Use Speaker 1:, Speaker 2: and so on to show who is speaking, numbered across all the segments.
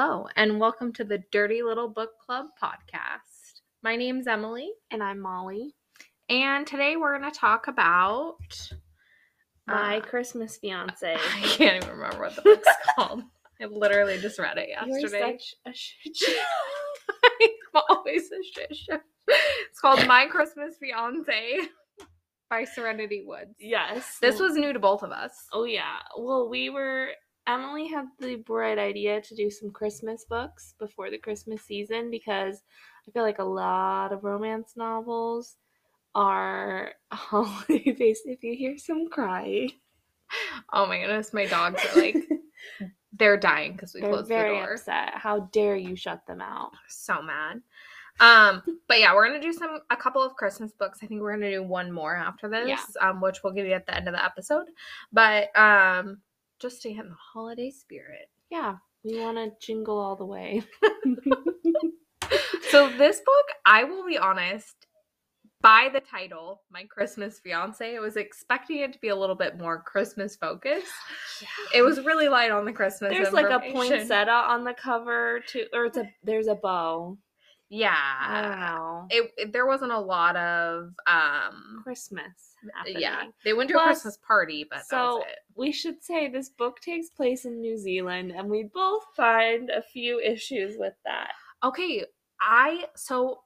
Speaker 1: Hello, and welcome to the Dirty Little Book Club podcast. My name's Emily,
Speaker 2: And I'm Molly.
Speaker 1: and today we're going to talk about.
Speaker 2: My
Speaker 1: uh,
Speaker 2: Christmas fiance.
Speaker 1: I can't even remember what the book's called. I literally just read it
Speaker 2: You're
Speaker 1: yesterday.
Speaker 2: such a shit show.
Speaker 1: I'm always a shit show. It's called My Christmas Fiance by Serenity Woods.
Speaker 2: Yes.
Speaker 1: This was new to both of us.
Speaker 2: Oh yeah. Well, we were. Emily had the bright idea to do some Christmas books before the Christmas season because I feel like a lot of romance novels are holiday based. If you hear some crying,
Speaker 1: Oh my goodness, my dogs are like, they're dying because we
Speaker 2: they're
Speaker 1: closed the door.
Speaker 2: upset. How dare you shut them out?
Speaker 1: so mad. Um, but yeah, we're gonna do some a couple of Christmas books. I think we're gonna do one more after this,
Speaker 2: Yeah.
Speaker 1: um, which we'll give you at the end of the episode. But um, just to get in the holiday spirit.
Speaker 2: Yeah, we want to jingle all the way.
Speaker 1: So this book, I will be honest, by the title, My Christmas Fiance, I was expecting it to be a little bit more Christmas focused. It was really light on the Christmas.
Speaker 2: There's like a poinsettia on the cover too, or it's a there's a bow.
Speaker 1: Yeah.
Speaker 2: know.
Speaker 1: It, it- there wasn't a lot of um
Speaker 2: Christmas happening.
Speaker 1: yeah they went to a christmas party but that
Speaker 2: So
Speaker 1: was it
Speaker 2: we should say this book takes place in New Zealand, and we both find a few issues with that.
Speaker 1: okay i so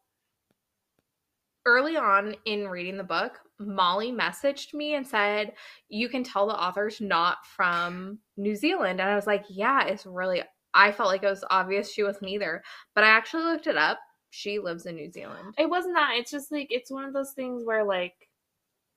Speaker 1: early on in reading the book molly messaged me and said you can tell the author's not from new zealand and i was like yeah it's really i felt like it was obvious she wasn't either but i actually looked it up she lives in new zealand
Speaker 2: It wasn't that. It's just like it's one of those things where like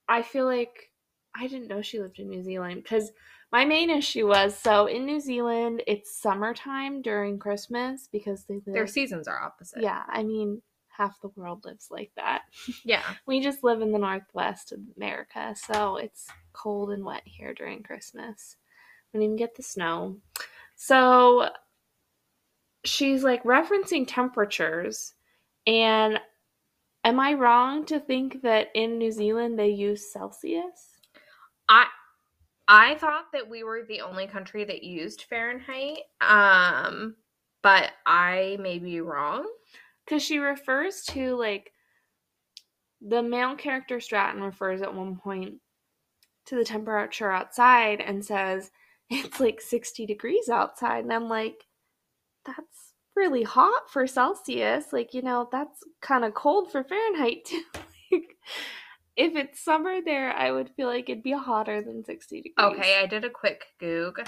Speaker 2: I feel like I didn't know she lived in New Zealand because my main issue was so in New Zealand it's summertime during Christmas because they live.
Speaker 1: their seasons are opposite
Speaker 2: yeah, I mean half the world lives like that.
Speaker 1: yeah
Speaker 2: We just live in the northwest of America, so it's cold and wet here during Christmas. We didn't even get the snow. So she's like referencing temperatures, and am I wrong to think that in New Zealand they use Celsius?
Speaker 1: I I thought that we were the only country that used Fahrenheit. Um, but I may be wrong.
Speaker 2: Because she refers to like the male character Stratton refers at one point to the temperature outside and says it's like 60 degrees outside. And I'm like, that's really hot for Celsius. Like, you know, that's kind of cold for Fahrenheit too. like, if it's summer there, I would feel like it'd be hotter than 60 degrees.
Speaker 1: Okay, I did a quick goog.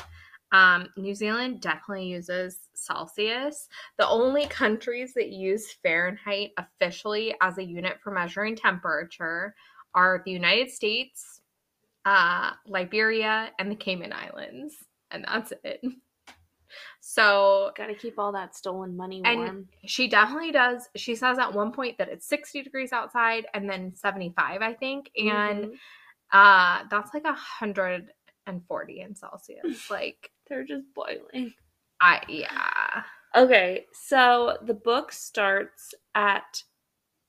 Speaker 1: Um, New Zealand definitely uses Celsius. The only countries that use Fahrenheit officially as a unit for measuring temperature are the United States, uh, Liberia, and the Cayman Islands, and that's it. So
Speaker 2: Gotta keep all that stolen money
Speaker 1: And-
Speaker 2: warm.
Speaker 1: she definitely does. She says at one point that it's 60 degrees outside and then 75, I think. And
Speaker 2: Mhm.
Speaker 1: uh that's like a 140 in Celsius. Like
Speaker 2: they're just boiling.
Speaker 1: I yeah.
Speaker 2: Okay, so the book starts at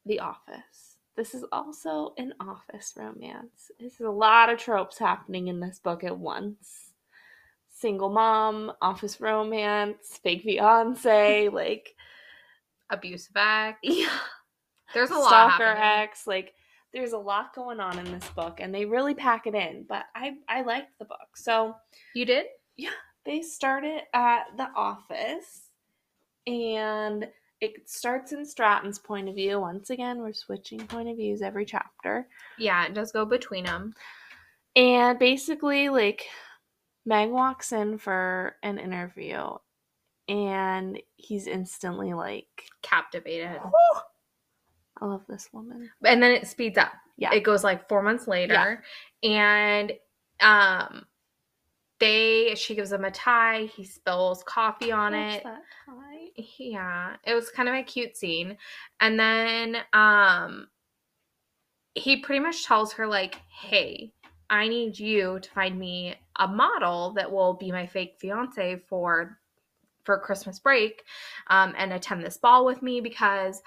Speaker 2: the office. This is also an office romance. This is a lot of tropes happening in this book at once. Single mom, office romance, fake fiance, like
Speaker 1: Abusive ex.
Speaker 2: yeah,
Speaker 1: There's a lot
Speaker 2: stalker
Speaker 1: happening.
Speaker 2: ex, like there's a lot going on in this book and they really pack it in, but I I liked the book. So,
Speaker 1: You did? Yeah.
Speaker 2: They started at the office and it starts in Stratton's point of view. Once again, we're switching point of views every chapter.
Speaker 1: Yeah, it does go between them.
Speaker 2: And basically, like, Meg walks in for an interview and he's instantly like,
Speaker 1: Captivated.
Speaker 2: I love this woman.
Speaker 1: And then it speeds up.
Speaker 2: Yeah.
Speaker 1: It goes like four months later. And um they she gives him a tie, he spills coffee on it. yeah it was kind of a cute scene and then um he pretty much tells her like hey i need you to find me a model that will be my fake fiance for for christmas break um, and attend this ball with me because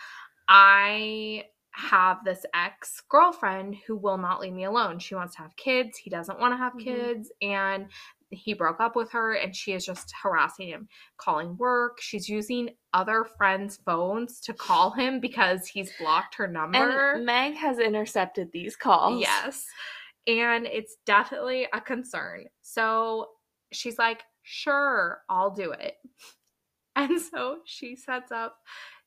Speaker 1: i have this ex girlfriend who will not leave me alone she wants to have kids he doesn't want to have
Speaker 2: Mhm.
Speaker 1: kids and he broke up with her and she is just harassing him, calling work. She's using other friends' phones to call him because he's blocked her number.
Speaker 2: And Meg has intercepted these calls.
Speaker 1: Yes. And it's definitely a concern. So she's like, sure, I'll do it. And so she sets up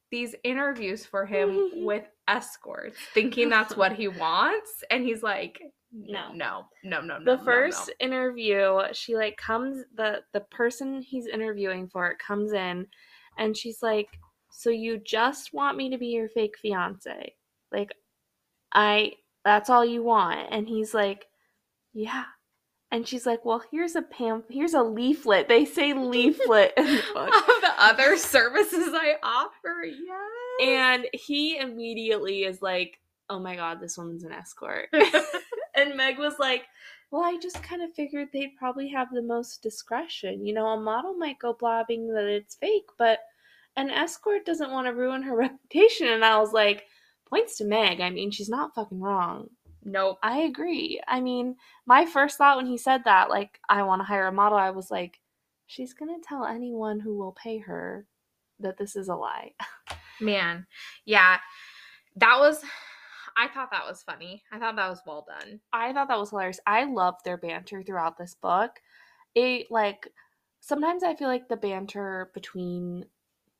Speaker 1: these interviews for him with escorts, thinking that's what he wants. And he's like, no, no, no, no, no.
Speaker 2: The first
Speaker 1: no.
Speaker 2: interview, she like comes the the person he's interviewing for it comes in and she's like, "So you just want me to be your fake fiance?" Like I that's all you want. And he's like, "Yeah." And she's like, "Well, here's a pam here's a leaflet. They say leaflet in the book."
Speaker 1: of the other services I offer, yes.
Speaker 2: And he immediately is like, "Oh my god, this woman's an escort." and Meg was like, "Well, I just kind of figured they'd probably have the most discretion. You know, a model might go blabbing that it's fake, but an escort doesn't want to ruin her reputation." And I was like, "Points to Meg. I mean, she's not fucking wrong."
Speaker 1: nope.
Speaker 2: I agree. I mean, my first thought when he said that, like, I want to hire a model, I was like, she's going to tell anyone who will pay her that this is a lie.
Speaker 1: Man, yeah, that was. I thought that was funny. I thought that was well done.
Speaker 2: I thought that was hilarious. I love their banter throughout this book. It, like, sometimes I feel like the banter between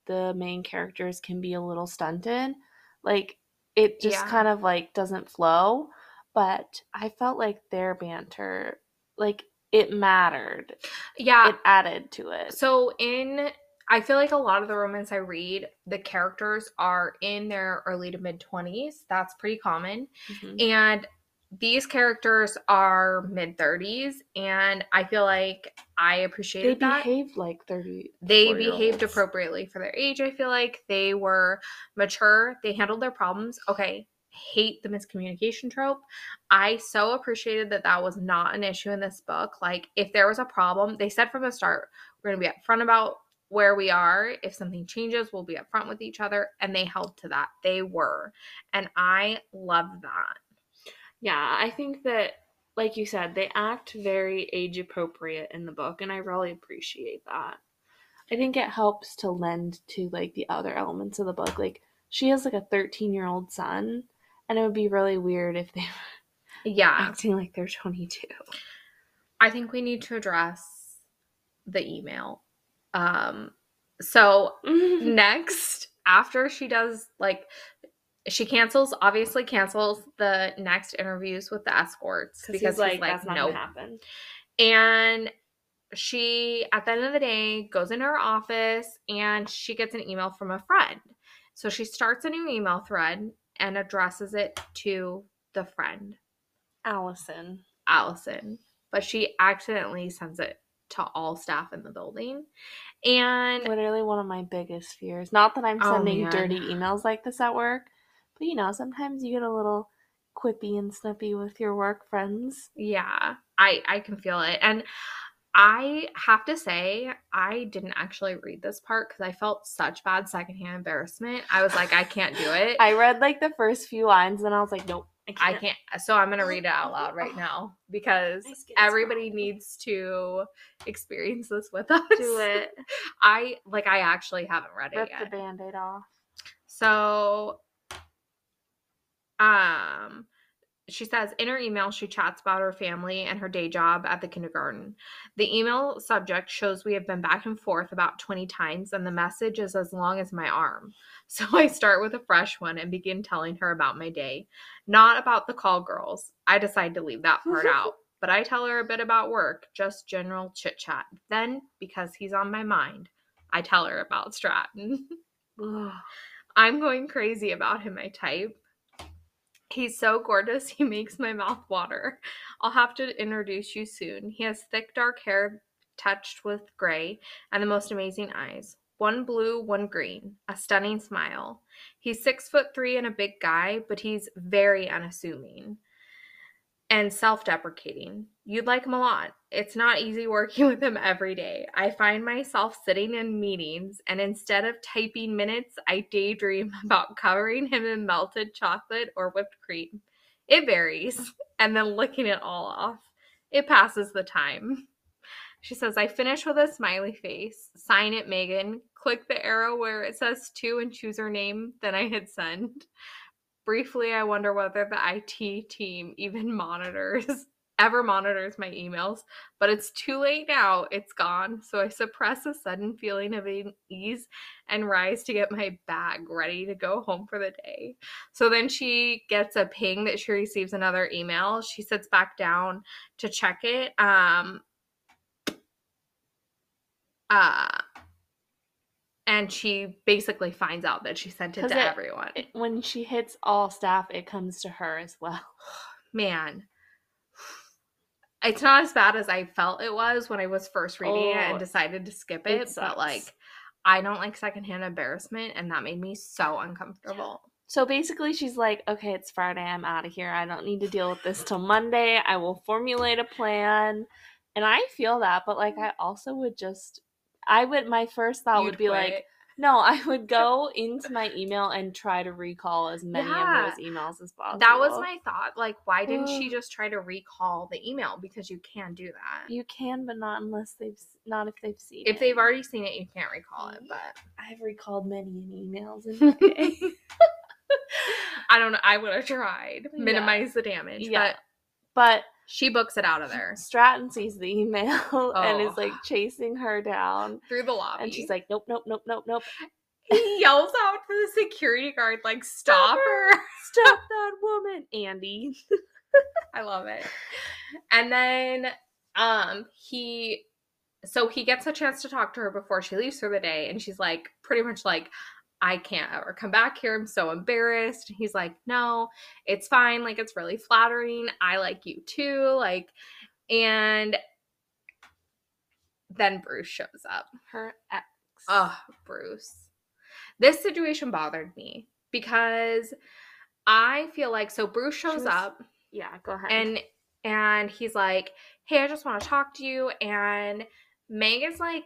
Speaker 2: the main characters can be a little stunted. Like, it just
Speaker 1: Yeah.
Speaker 2: kind of, like, doesn't flow. But I felt like their banter, like, it mattered.
Speaker 1: Yeah.
Speaker 2: it added to it.
Speaker 1: so in, I feel like a lot of the romance I read, the characters are in their early to mid twenties. That's pretty common,
Speaker 2: Mhm.
Speaker 1: and these characters are mid thirties, and I feel like I
Speaker 2: They
Speaker 1: appreciated that.
Speaker 2: behaved like 30.
Speaker 1: they behaved appropriately for their age i feel like. They were mature. They handled their problems. Okay hate the miscommunication trope. I so appreciated that that was not an issue in this book. Like if there was a problem they said from the start we're going to be upfront about where we are. If something changes we'll be upfront with each other and they held to that. They were. And i love that
Speaker 2: Yeah, I think that, like you said, they act very age appropriate in the book, and I really appreciate that. I think it helps to lend to like the other elements of the book. Like she has like a 13 year old son, and it would be really weird if they were
Speaker 1: yeah
Speaker 2: acting like they're 22.
Speaker 1: I think we need to address the email. Um, so next, after she does like she cancels, obviously cancels the next interviews with the escorts
Speaker 2: because he's like, that's not
Speaker 1: nope.
Speaker 2: gonna happen.
Speaker 1: And she, at the end of the day, goes in her office and she gets an email from a friend. So she starts a new email thread and addresses it to the friend.
Speaker 2: Allison.
Speaker 1: Allison, but she accidentally sends it to all staff in the building. And
Speaker 2: Literally one of my biggest fears. Not that I'm
Speaker 1: Oh,
Speaker 2: sending
Speaker 1: man.
Speaker 2: dirty emails like this at work, but you know, sometimes you get a little quippy and snippy with your work friends.
Speaker 1: yeah, I I can feel it. And I have to say, I didn't actually read this part because I felt such bad secondhand embarrassment. I was like, I can't do it.
Speaker 2: I read like the first few lines and I was like, nope, I can't.
Speaker 1: I
Speaker 2: can't.
Speaker 1: So I'm gonna read it out loud right now because everybody needs to experience this with us.
Speaker 2: do it.
Speaker 1: I like. I actually haven't read it
Speaker 2: Rip
Speaker 1: yet.
Speaker 2: the band-aid off.
Speaker 1: So, um, she says in her email she chats about her family and her day job at the kindergarten. The email subject shows we have been back and forth about 20 times, and the message is as long as my arm. So I start with a fresh one and begin telling her about my day. Not about the call girls. I decide to leave that part out. But I tell her a bit about work, just general chit chat. Then, because he's on my mind, I tell her about Stratton. I'm going crazy about him, I type. He's so gorgeous, he makes my mouth water. I'll have to introduce you soon. He has thick dark hair touched with gray and the most amazing eyes. One blue, one green, a stunning smile. He's six foot three and a big guy, but he's very unassuming and self deprecating. You'd like him a lot. It's not easy working with him every day. I find myself sitting in meetings, and instead of typing minutes, I daydream about covering him in melted chocolate or whipped cream. It varies, and then licking it all off. It passes the time. She says, I finish with a smiley face. Sign it, Megan. Click the arrow where it says to and choose her name. Then I hit send. Briefly, I wonder whether the IT team even monitors ever monitors my emails, but it's too late now. It's gone. So I suppress a sudden feeling of ease and rise to get my bag ready to go home for the day. So then she gets a ping that she receives another email. She sits back down to check it. Um uh and she basically finds out that she sent it to it, everyone.
Speaker 2: It, when she hits all staff, it comes to her as well.
Speaker 1: Man, it's not as bad as I felt it was when I was first reading oh, it and oh, decided to skip it, it but like I don't like secondhand embarrassment and that made me so uncomfortable.
Speaker 2: So basically she's like, "Okay, it's Friday. I'm out of here. I don't need to deal with this till Monday. I will formulate a plan." And I feel that, but like I also would just I would my first thought You'd would be quit. like no, I would go into my email and try to recall as many yeah. of those emails as possible.
Speaker 1: That was my thought. Like, why didn't she just try to recall the email? Because you can do that.
Speaker 2: You can, but not unless they've not if they've seen
Speaker 1: if it. They've already seen it, you can't recall it. But
Speaker 2: I've recalled many emails in my day.
Speaker 1: I don't know. I would have tried minimize yeah. the damage. Yeah, but,
Speaker 2: but
Speaker 1: she books it out of there.
Speaker 2: Stratton sees the email oh. and is like chasing her down
Speaker 1: through the lobby.
Speaker 2: And she's like, nope, nope, nope, nope, nope.
Speaker 1: He yells out for the security guard, like, stop, stop her.
Speaker 2: Stop that woman, Andy.
Speaker 1: I love it. And then um he so he gets a chance to talk to her before she leaves for the day and she's like pretty much like I can't ever come back here. I'm so embarrassed. he's like, No, it's fine. Like, it's really flattering. I like you too. Like, and then Bruce shows up.
Speaker 2: Her ex.
Speaker 1: Oh, Bruce. This situation bothered me because I feel like so Bruce shows was, up.
Speaker 2: Yeah, go ahead.
Speaker 1: And and he's like, Hey, I just want to talk to you. And Meg is like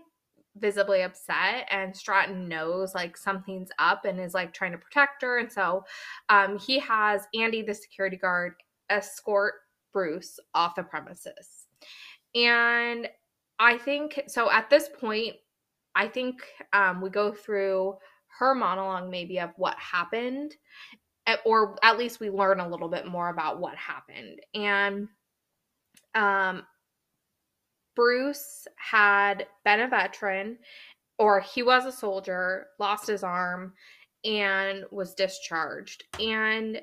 Speaker 1: visibly upset and Stratton knows like something's up and is like trying to protect her and so um he has Andy the security guard escort Bruce off the premises. And I think so at this point I think um we go through her monologue maybe of what happened eh, or at least we learn a little bit more about what happened. And um Bruce had been a veteran, or he was a soldier, lost his arm, and was discharged. And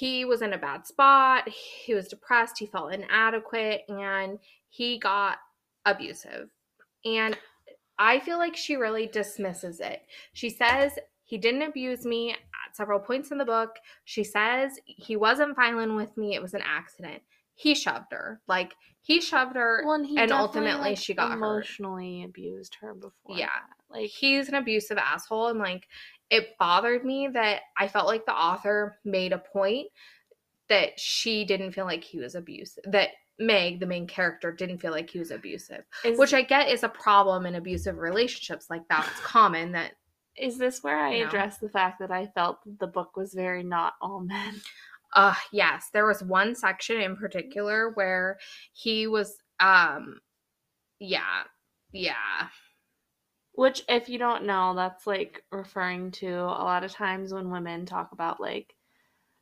Speaker 1: he was in a bad spot. He was depressed. He felt inadequate, and he got abusive. And I feel like she really dismisses it. She says, he didn't abuse me at several points in the book. She says he wasn't violent with me. It was an accident he shoved her. Like he shoved her, well, and, and ultimately like, she got
Speaker 2: emotionally hurt. abused her before.
Speaker 1: Yeah, that. like he's an abusive asshole, and like it bothered me that I felt like the author made a point that she didn't feel like he was abusive. That Meg, the main character, didn't feel like he was abusive, is, which I get is a problem in abusive relationships. Like that's common. That
Speaker 2: is this where I address the fact that I felt the book was very not all men.
Speaker 1: Uh yes, there was one section in particular where he was um yeah. Yeah.
Speaker 2: Which if you don't know, that's like referring to a lot of times when women talk about like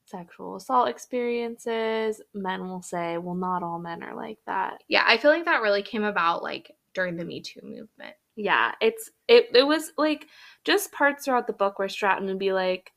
Speaker 2: sexual assault experiences, men will say, "Well, not all men are like that."
Speaker 1: Yeah, I feel like that really came about like during the Me Too movement.
Speaker 2: Yeah, it's it it was like just parts throughout the book where Stratton would be like,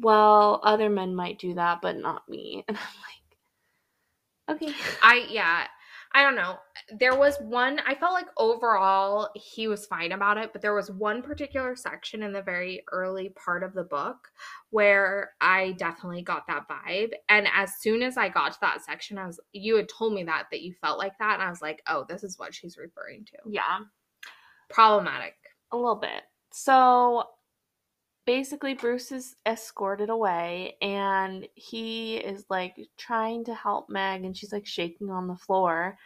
Speaker 2: well, other men might do that, but not me. And I'm like, okay.
Speaker 1: I, yeah, I don't know. There was one, I felt like overall he was fine about it, but there was one particular section in the very early part of the book where I definitely got that vibe. And as soon as I got to that section, I was, you had told me that, that you felt like that. And I was like, oh, this is what she's referring to.
Speaker 2: Yeah.
Speaker 1: Problematic.
Speaker 2: A little bit. So basically Bruce is escorted away and he is like trying to help Meg and she's like shaking on the floor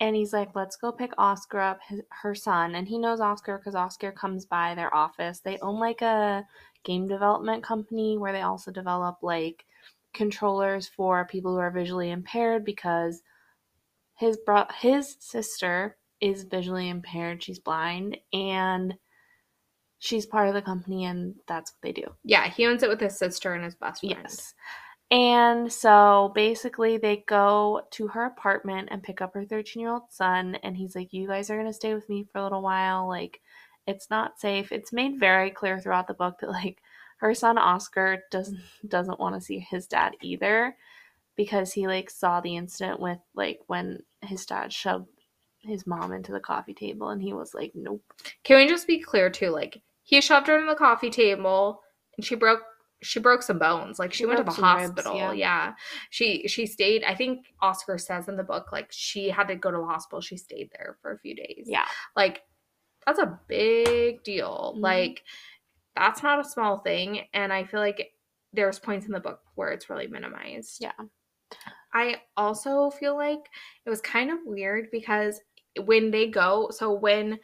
Speaker 2: and he's like let's go pick Oscar up his, her son and he knows Oscar cuz Oscar comes by their office they own like a game development company where they also develop like controllers for people who are visually impaired because his bro his sister is visually impaired. She's blind and she's part of the company and that's what they do.
Speaker 1: Yeah, he owns it with his sister and his best friend.
Speaker 2: Yes. And so basically, they go to her apartment and pick up her 13 year old son. And he's like, You guys are going to stay with me for a little while. Like, it's not safe. It's made very clear throughout the book that, like, her son Oscar doesn't doesn't want to see his dad either because he like saw the incident with like when his dad shoved his mom into the coffee table and he was like nope
Speaker 1: Can we just be clear too? Like he shoved her in the coffee table and she broke she broke some bones. Like she
Speaker 2: She
Speaker 1: went to the
Speaker 2: some ribs,
Speaker 1: hospital.
Speaker 2: yeah.
Speaker 1: yeah. She she stayed I think Oscar says in the book like she had to go to the hospital. She stayed there for a few days.
Speaker 2: yeah
Speaker 1: Like that's a big deal.
Speaker 2: Mhm.
Speaker 1: Like that's not a small thing and I feel like there's points in the book where it's really minimized.
Speaker 2: yeah
Speaker 1: I also feel like it was kind of weird because when they go, so when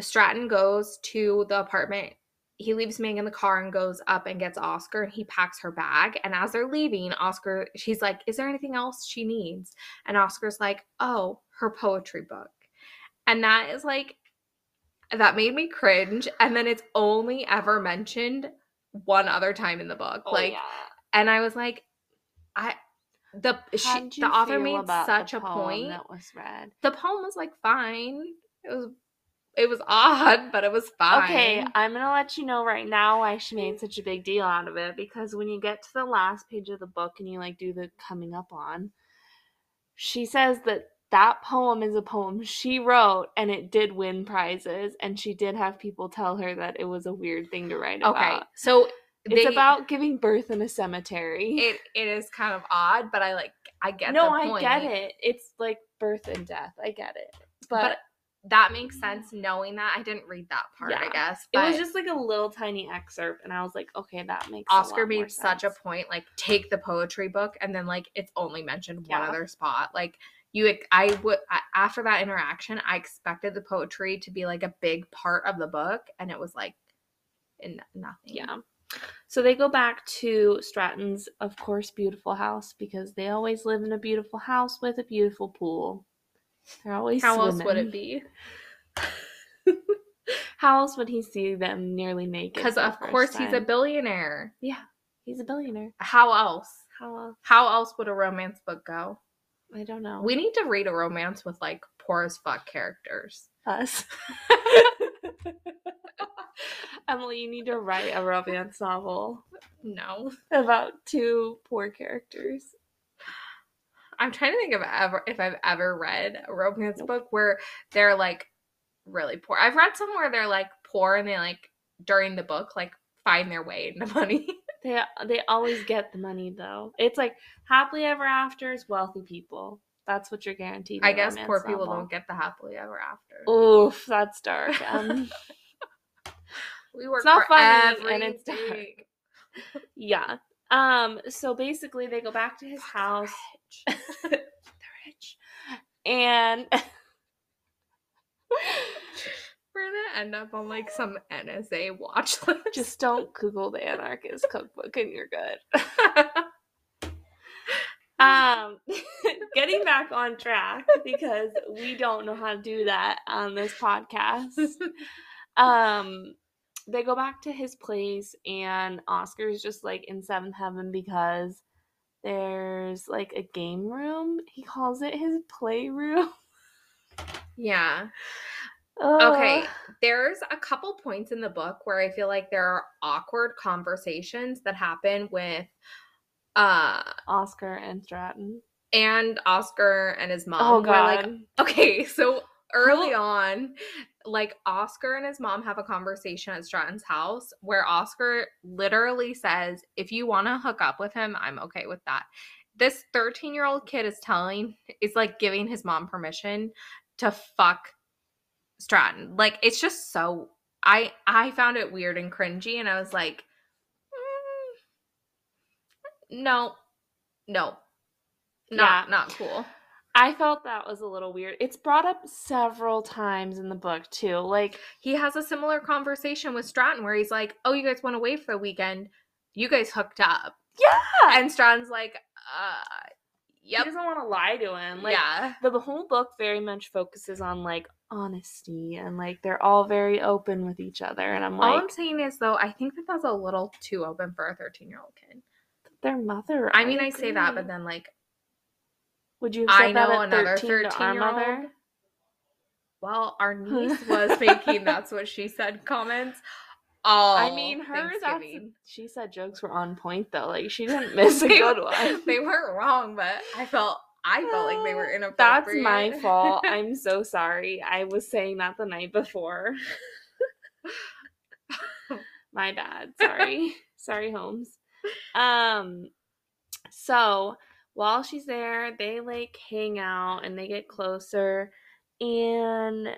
Speaker 1: Stratton goes to the apartment, he leaves Meg in the car and goes up and gets Oscar and he packs her bag. And as they're leaving, Oscar, she's like, Is there anything else she needs? And Oscar's like, Oh, her poetry book. And that is like, that made me cringe. And then it's only ever mentioned one other time in the book.
Speaker 2: Oh,
Speaker 1: like, and I was like, I the she,
Speaker 2: How did you
Speaker 1: the author made such a
Speaker 2: poem
Speaker 1: point.
Speaker 2: that was read
Speaker 1: The poem was like fine. It was it was odd, but it was fine.
Speaker 2: Okay, I'm gonna let you know right now why she made such a big deal out of it because when you get to the last page of the book and you like do the coming up on, she says that that poem is a poem she wrote and it did win prizes and she did have people tell her that it was a weird thing to write
Speaker 1: Okay,
Speaker 2: about.
Speaker 1: so
Speaker 2: It's about giving birth in a cemetery.
Speaker 1: it. It is kind of odd, but I like I get.
Speaker 2: It.
Speaker 1: No,
Speaker 2: I get it. It's like birth and death. I get it.
Speaker 1: but,
Speaker 2: But,
Speaker 1: that makes sense. Knowing that, I didn't read that part. I
Speaker 2: Yeah.
Speaker 1: guess
Speaker 2: it was just like a little tiny excerpt and I was like, okay, that makes
Speaker 1: Oscar made such a point. Like take the poetry book, and then like it's only mentioned one
Speaker 2: Yeah.
Speaker 1: other spot. Like you, I would after that interaction, I expected the poetry to be like a big part of the book, and it was like in nothing.
Speaker 2: Yeah. So they go back to Stratton's, of course, beautiful house because they always live in a beautiful house with a beautiful pool. They're always
Speaker 1: How else would it be?
Speaker 2: How else would he see them nearly naked?
Speaker 1: Because of course he's a billionaire.
Speaker 2: yeah, he's a billionaire.
Speaker 1: How else?
Speaker 2: How else?
Speaker 1: How else would a romance book go?
Speaker 2: I don't know.
Speaker 1: We need to read a romance with like poor as fuck characters.
Speaker 2: us. Emily, you need to write a romance novel
Speaker 1: No.
Speaker 2: about two poor characters.
Speaker 1: I'm trying to think of ever if I've ever read a romance book where they're like really poor. I've read some where they're like poor and they like during the book like find their way into money.
Speaker 2: They they always get the money though. It's like happily ever afters, wealthy people. That's what you're guaranteed.
Speaker 1: I guess poor people
Speaker 2: novel.
Speaker 1: don't get the happily ever after.
Speaker 2: Oof, that's dark. Um,
Speaker 1: we work
Speaker 2: not
Speaker 1: for
Speaker 2: funny and it's
Speaker 1: everything.
Speaker 2: yeah. Um. So basically, they go back to his house. They're rich, and
Speaker 1: We're gonna end up on like some NSA watch list.
Speaker 2: just don't Google the anarchist cookbook, and you're good. Um, getting back on track because we don't know how to do that on this podcast. Um, they go back to his place, and Oscar's just like in seventh heaven because there's like a game room. He calls it his playroom.
Speaker 1: yeah.
Speaker 2: Ugh.
Speaker 1: Okay, there's a couple points in the book where I feel like there are awkward conversations that happen with uh
Speaker 2: Oscar and Stratton.
Speaker 1: and Oscar and his mom.
Speaker 2: Oh
Speaker 1: where, like,
Speaker 2: god.
Speaker 1: okay, so early on, like Oscar and his mom have a conversation at Stratton's house where Oscar literally says, If you want to hook up with him, I'm okay with that. This 13 year old kid is telling, is like giving his mom permission to fuck Stratton. Like, it's just so. I I found it weird and cringy, and I was like, mm, no, no, not
Speaker 2: Yeah.
Speaker 1: not cool.
Speaker 2: I felt that was a little weird. It's brought up several times in the book too. Like
Speaker 1: he has a similar conversation with Stratton where he's like, "Oh, you guys went away for the weekend. You guys hooked up."
Speaker 2: Yeah.
Speaker 1: And Stratton's like, "Uh,
Speaker 2: he doesn't want to lie to him. Like
Speaker 1: yeah.
Speaker 2: the whole book very much focuses on like honesty and like they're all very open with each other. And I'm like, All
Speaker 1: I'm saying is though, I think that that's a little too open for a 13 year old kid.
Speaker 2: their mother.
Speaker 1: I mean, I say that, but then like
Speaker 2: would you have said
Speaker 1: I know another
Speaker 2: 13 to
Speaker 1: 13
Speaker 2: our
Speaker 1: year
Speaker 2: mother?
Speaker 1: old. Well, our niece was making that's what she said comments. All
Speaker 2: I mean, hers. She said jokes were on point though. Like she didn't miss a good one.
Speaker 1: They weren't wrong, but I felt I felt like they were inappropriate.
Speaker 2: That's my fault. I'm so sorry. I was saying that the night before. my bad. Sorry. sorry, Holmes. Um so while she's there, they like hang out and they get closer and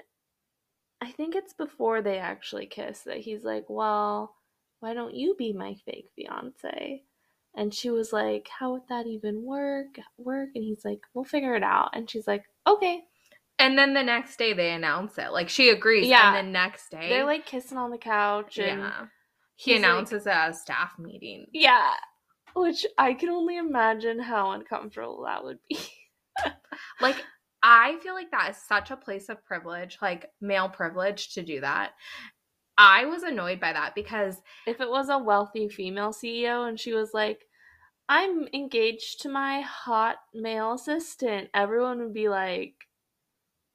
Speaker 2: I think it's before they actually kiss that he's like, "Well, why don't you be my fake fiance?" And she was like, "How would that even work?" Work? And he's like, "We'll figure it out." And she's like, "Okay."
Speaker 1: And then the next day they announce it. Like she agrees.
Speaker 2: Yeah.
Speaker 1: And the next day
Speaker 2: They're like kissing on the couch and
Speaker 1: Yeah. He
Speaker 2: he's like-
Speaker 1: announces it at a staff meeting.
Speaker 2: yeah, which I can only imagine how uncomfortable that would be.
Speaker 1: Like I feel like that is such a place of privilege, like male privilege to do that. I was annoyed by that because
Speaker 2: if it was a wealthy female CEO and she was like, I'm engaged to my hot male assistant, everyone would be like,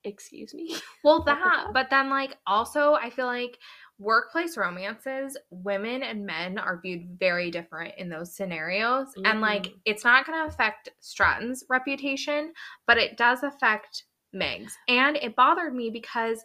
Speaker 2: Excuse me?
Speaker 1: well that but then like also I feel like workplace romances, women and men are viewed very different in those scenarios. And like
Speaker 2: Mhm.
Speaker 1: it's not gonna affect Stratton's reputation, but it does affect Meg's. And it bothered me because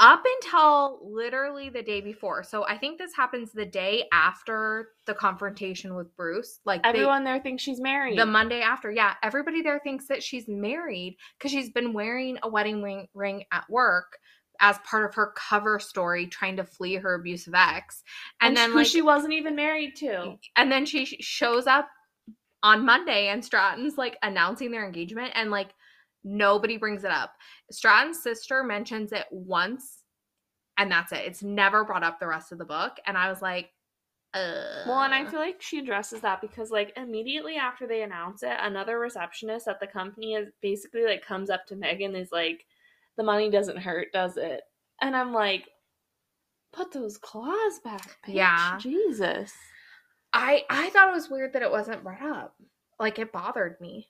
Speaker 1: up until literally the day before. So I think this happens the day after the confrontation with Bruce. Like they-
Speaker 2: Everyone there thinks she's married.
Speaker 1: the Monday after. Yeah, everybody there thinks that she's married because she's been wearing a wedding ring, ring at work as part of her cover story trying to flee her abusive ex. And,
Speaker 2: and
Speaker 1: then
Speaker 2: who
Speaker 1: like
Speaker 2: she wasn't even married to.
Speaker 1: and then she shows up on Monday and Stratton's like announcing their engagement and like nobody brings it up. Stratton's sister mentions it once and that's it. It's never brought up the rest of the book and I was like uh
Speaker 2: Well, and I feel like she addresses that because, like, immediately after they announce it, another receptionist at the company is basically like comes up to Megan is like, "The money doesn't hurt, does it?" And I'm like, "Put those claws back, bitch.
Speaker 1: Yeah.
Speaker 2: Jesus."
Speaker 1: I I thought it was weird that it wasn't brought up. Like it bothered me.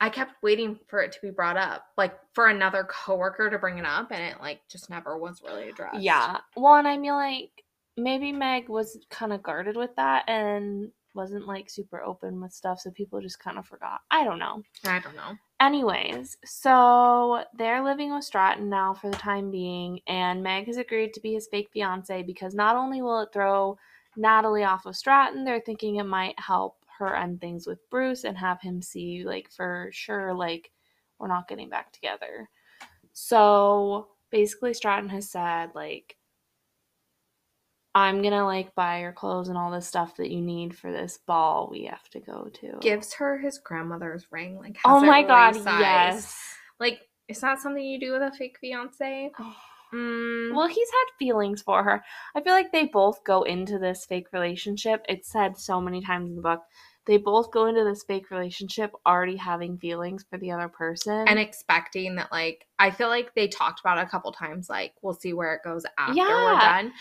Speaker 1: I kept waiting for it to be brought up, like for another coworker to bring it up, and it like just never was really addressed.
Speaker 2: Yeah. Well, and I mean, like, maybe Meg was kind of guarded with that and wasn't like super open with stuff, so people just kind of forgot. I don't know.
Speaker 1: I don't know.
Speaker 2: Anyways, so they're living with Stratton now for the time being, and Meg has agreed to be his fake fiance because not only will it throw Natalie off of Stratton, they're thinking it might help her end things with Bruce and have him see, like, for sure, like, we're not getting back together. So basically, Stratton has said, like, I'm gonna like buy your clothes and all the stuff that you need for this ball we have to go to.
Speaker 1: Gives her his grandmother's ring. Like
Speaker 2: Oh my god,
Speaker 1: resized.
Speaker 2: yes.
Speaker 1: Like it's not something you do with a fake fiance. Mm,
Speaker 2: Well, he's had feelings for her. I feel like they both go into this fake relationship. It's said so many times in the book. They both go into this fake relationship already having feelings for the other person.
Speaker 1: and expecting that like I feel like they talked about it a couple times like we'll see where it goes after we're done.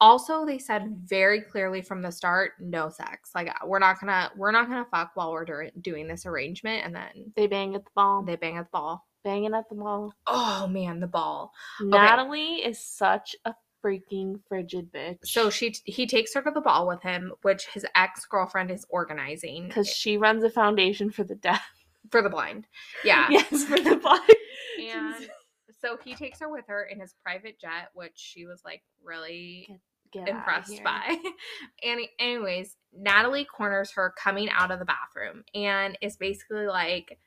Speaker 1: Also, they said very clearly from the start no sex. Like uh, we're not going to we're not to fuck while we're doing this arrangement and then
Speaker 2: they bang at the ball.
Speaker 1: they bang at the ball.
Speaker 2: banging at the ball.
Speaker 1: Oh man, the ball.
Speaker 2: Natalie is such a freaking frigid bitch.
Speaker 1: So she he takes her to the ball with him, which his ex-girlfriend is organizing
Speaker 2: because she runs a foundation for the deaf.
Speaker 1: for the blind. Yeah.
Speaker 2: yes, for the blind.
Speaker 1: And so he takes her with her in his private jet, which she was like really
Speaker 2: Get
Speaker 1: impressed by. and anyways, Natalie corners her coming out of the bathroom and is basically like,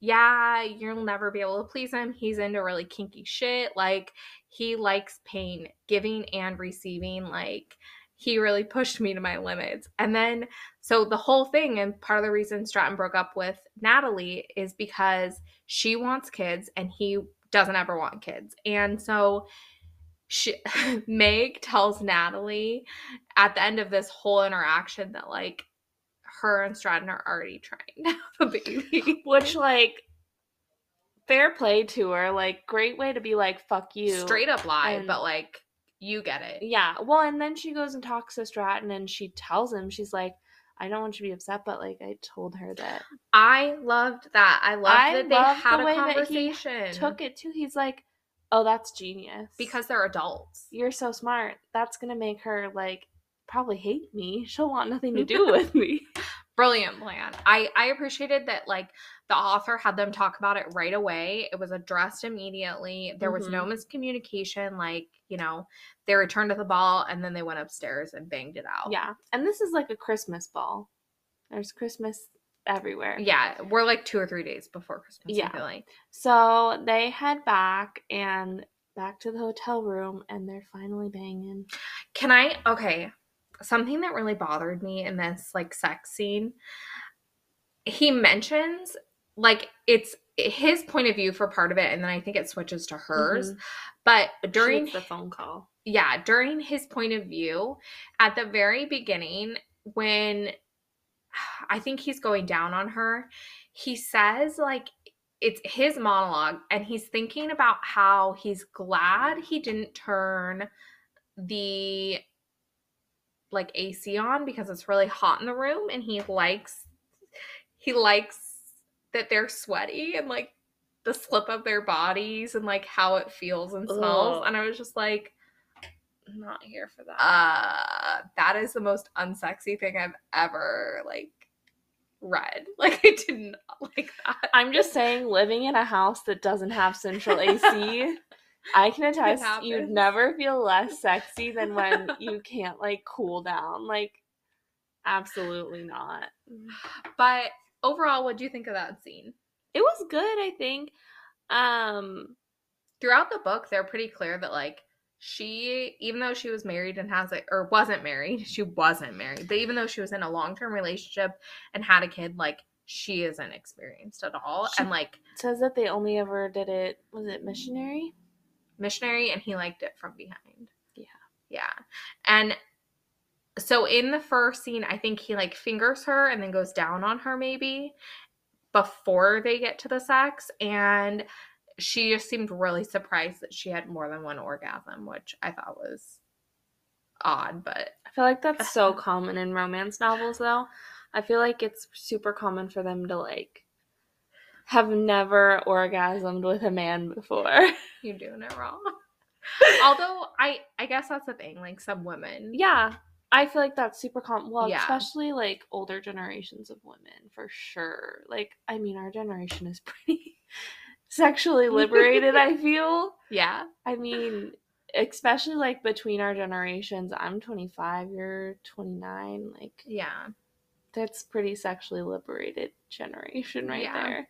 Speaker 1: Yeah, you'll never be able to please him. He's into really kinky shit. Like he likes pain, giving and receiving. Like he really pushed me to my limits. And then so the whole thing and part of the reason Stratton broke up with Natalie is because she wants kids and he doesn't ever want kids. And so she, Meg tells Natalie at the end of this whole interaction that like her and Stratton are already trying to have a baby.
Speaker 2: Which like fair play to her. Like great way to be like fuck you.
Speaker 1: Straight up lie,
Speaker 2: And-
Speaker 1: but like you get it.
Speaker 2: Yeah. Well, and then she goes and talks to Stratton and she tells him she's like, I don't want you to be upset, but like I told her that
Speaker 1: I loved that. I loved
Speaker 2: I
Speaker 1: that they had
Speaker 2: the
Speaker 1: a
Speaker 2: way that he
Speaker 1: conversation.
Speaker 2: took it too. He's like, Oh, that's genius.
Speaker 1: because they're adults.
Speaker 2: you're so smart. That's gonna make her like probably hate me. She'll want nothing to do with me.
Speaker 1: Brilliant plan. I I appreciated that like the author had them talk about it right away. It was addressed immediately. There was no mm-hmm. miscommunication. Like you know, they returned to the ball and then they went upstairs and banged it out.
Speaker 2: Yeah. And this is like a Christmas ball. There's Christmas everywhere.
Speaker 1: Yeah, we're like two or three days before Christmas.
Speaker 2: Yeah.
Speaker 1: Like.
Speaker 2: So they head back and back to the hotel room and they're finally banging.
Speaker 1: Can I? Okay. Something that really bothered me in this like sex scene. He mentions like it's his point of view for part of it, and then I think it switches to hers.
Speaker 2: Mhm.
Speaker 1: But during
Speaker 2: the phone call.
Speaker 1: yeah, during his point of view, at the very beginning, when I think he's going down on her, he says, like, it's his monologue, and he's thinking about how he's glad he didn't turn the like AC on because it's really hot in the room and he likes he likes that they're sweaty and like the slip of their bodies and like how it feels and smells
Speaker 2: Ugh.
Speaker 1: and I was just like
Speaker 2: I'm not here for that.
Speaker 1: uh that is the most unsexy thing I've ever like read. Like I did not like that.
Speaker 2: I'm just saying, living in a house that doesn't have central AC, I can attest you'd never feel less sexy than when you can't like cool down. Like, absolutely not.
Speaker 1: But overall, what do you think of that scene?
Speaker 2: It was good, I think. Um,
Speaker 1: Throughout the book, they're pretty clear that like she, even though she was married and has it or wasn't married, she wasn't married. But even though she was in a long term relationship and had a kid, like she isn't experienced at all.
Speaker 2: She-
Speaker 1: and like
Speaker 2: says that they only ever did it. Was it missionary?
Speaker 1: Missionary and he liked it from behind.
Speaker 2: Yeah.
Speaker 1: Yeah. And so in the first scene, I think he like fingers her and then goes down on her maybe before they get to the sex and she just seemed really surprised that she had more than one orgasm, which I thought was odd, but
Speaker 2: I feel like that's so common in romance novels, though. I feel like it's super common for them to like have never orgasmed with a man before.
Speaker 1: you're doing it wrong. Although I I guess that's the thing, like some women.
Speaker 2: yeah, I feel like that's super common. Well,
Speaker 1: Yeah.
Speaker 2: especially like older generations of women, for sure. Like, I mean, our generation is pretty sexually liberated. I feel.
Speaker 1: Yeah.
Speaker 2: I mean, especially like between our generations. I'm 25, you're 29. Like,
Speaker 1: Yeah.
Speaker 2: that's pretty sexually liberated generation right
Speaker 1: Yeah.
Speaker 2: there.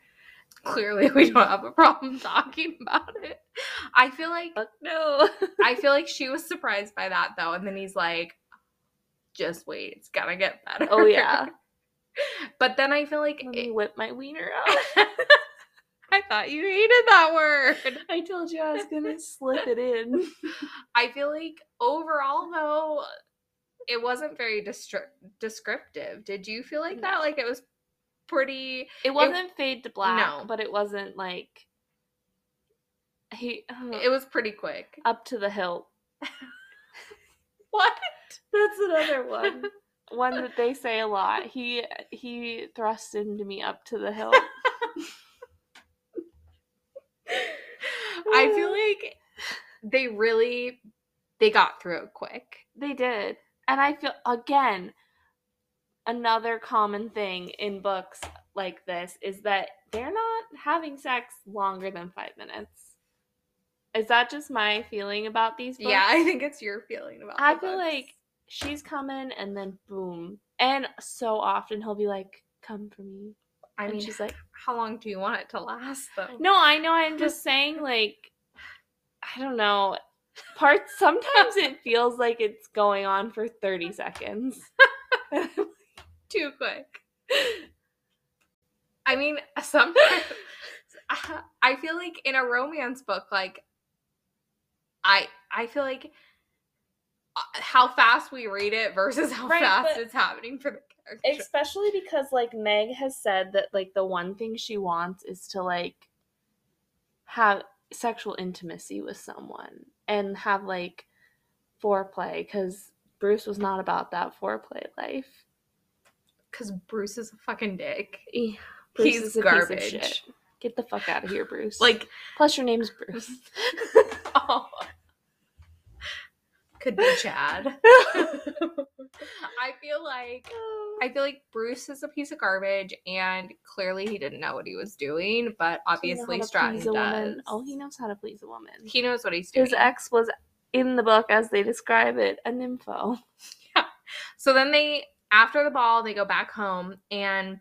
Speaker 1: Clearly we don't have a problem talking about it. I feel like
Speaker 2: no.
Speaker 1: I feel like she was surprised by that though, and then he's like, "Just wait, it's gonna get better."
Speaker 2: oh yeah.
Speaker 1: but then I feel like
Speaker 2: Let me
Speaker 1: it-
Speaker 2: whip my wiener out.
Speaker 1: I thought you hated that word.
Speaker 2: I told you I was gonna slip it in.
Speaker 1: I feel like overall though, it wasn't very destri- descriptive. Did you feel like that? Like it was pretty.
Speaker 2: It wasn't fade to black,
Speaker 1: No.
Speaker 2: but it wasn't like he uh,
Speaker 1: It was pretty quick.
Speaker 2: up to the hilt.
Speaker 1: What?
Speaker 2: That's another one. one that they say a lot. He he thrust into me up to the hilt.
Speaker 1: I feel like they really they got through it quick.
Speaker 2: They did. And I feel again another common thing in books like this is that they're not having sex longer than 5 minutes. Is that just my feeling about these books?
Speaker 1: Yeah, I think it's your feeling about.
Speaker 2: I feel
Speaker 1: books.
Speaker 2: like she's coming and then boom. And so often he'll be like, "Come for me."
Speaker 1: I
Speaker 2: and
Speaker 1: mean,
Speaker 2: she's like,
Speaker 1: how long do you want it to last though?
Speaker 2: No, I know. I'm just saying, like, I don't know. Parts sometimes it feels like it's going on for 30 seconds.
Speaker 1: too quick. I mean, sometimes I feel like in a romance book, like I I feel like uh, how fast we read it versus how
Speaker 2: Right,
Speaker 1: fast it's happening for the
Speaker 2: Especially because like Meg has said that like the one thing she wants is to like have sexual intimacy with someone and have like foreplay because Bruce was not about that foreplay life.
Speaker 1: Because Bruce is a fucking dick.
Speaker 2: Yeah, Bruce
Speaker 1: He's
Speaker 2: is a piece of
Speaker 1: garbage.
Speaker 2: shit. Get the fuck out of here, Bruce.
Speaker 1: Like,
Speaker 2: plus your name's Bruce.
Speaker 1: oh. Could be Chad. I feel like I feel like Bruce is a piece of garbage, and clearly he didn't know what he was doing. But
Speaker 2: Does he know
Speaker 1: obviously Stratton does.
Speaker 2: woman? Oh, he knows how to please a woman.
Speaker 1: he knows what he's doing.
Speaker 2: His ex was in the book, as they describe it, a nympho. Yeah.
Speaker 1: So then they, after the ball, they go back home, and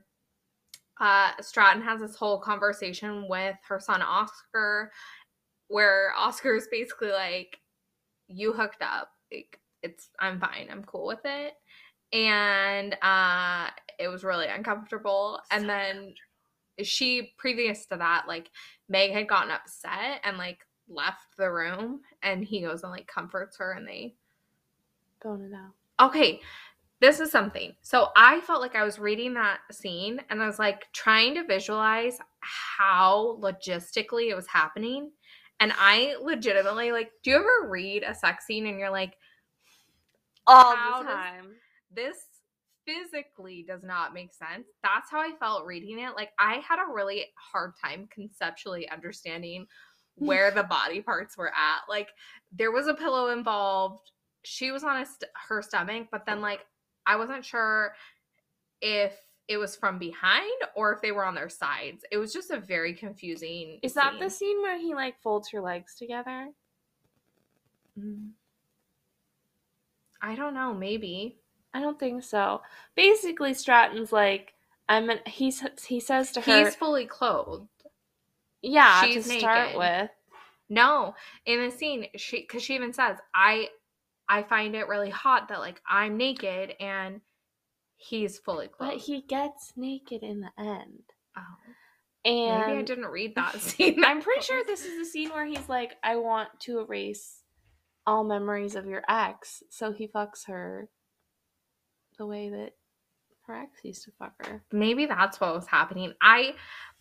Speaker 1: uh, Stratton has this whole conversation with her son Oscar, where Oscar's basically like, "You hooked up. Like, it's I'm fine. I'm cool with it." And uh, it was really uncomfortable. And
Speaker 2: So
Speaker 1: then she, previous to that, like Meg had gotten upset and like left the room, and he goes and like comforts her, and they
Speaker 2: Bone it out.
Speaker 1: okay this is something. So i felt like i was reading that scene and i was like trying to visualize how logistically it was happening. And i legitimately like do you ever read a sex scene and you're like
Speaker 2: All the time.
Speaker 1: this physically does not make sense? That's how i felt reading it. Like i had a really hard time conceptually understanding where the body parts were at. Like there was a pillow involved. She was on a st- her stomach but then like i wasn't sure if it was from behind or if they were on their sides it was just a very confusing
Speaker 2: Is that the
Speaker 1: scene.
Speaker 2: where he like folds her legs together?
Speaker 1: Mm. i don't know maybe
Speaker 2: I don't think so. Basically, Stratton's like, I'm. An, he's he says to her,
Speaker 1: he's fully clothed
Speaker 2: yeah,
Speaker 1: she's
Speaker 2: to start with.
Speaker 1: No, in the scene, she because she even says, "I, I find it really hot that like I'm naked and he's fully clothed.
Speaker 2: But he gets naked in the end,
Speaker 1: oh,
Speaker 2: and
Speaker 1: maybe I didn't read that scene.
Speaker 2: I'm pretty sure this is the scene where he's like, I want to erase all memories of your ex, so he fucks her the way that her ex used to fuck her.
Speaker 1: maybe that's what was happening. I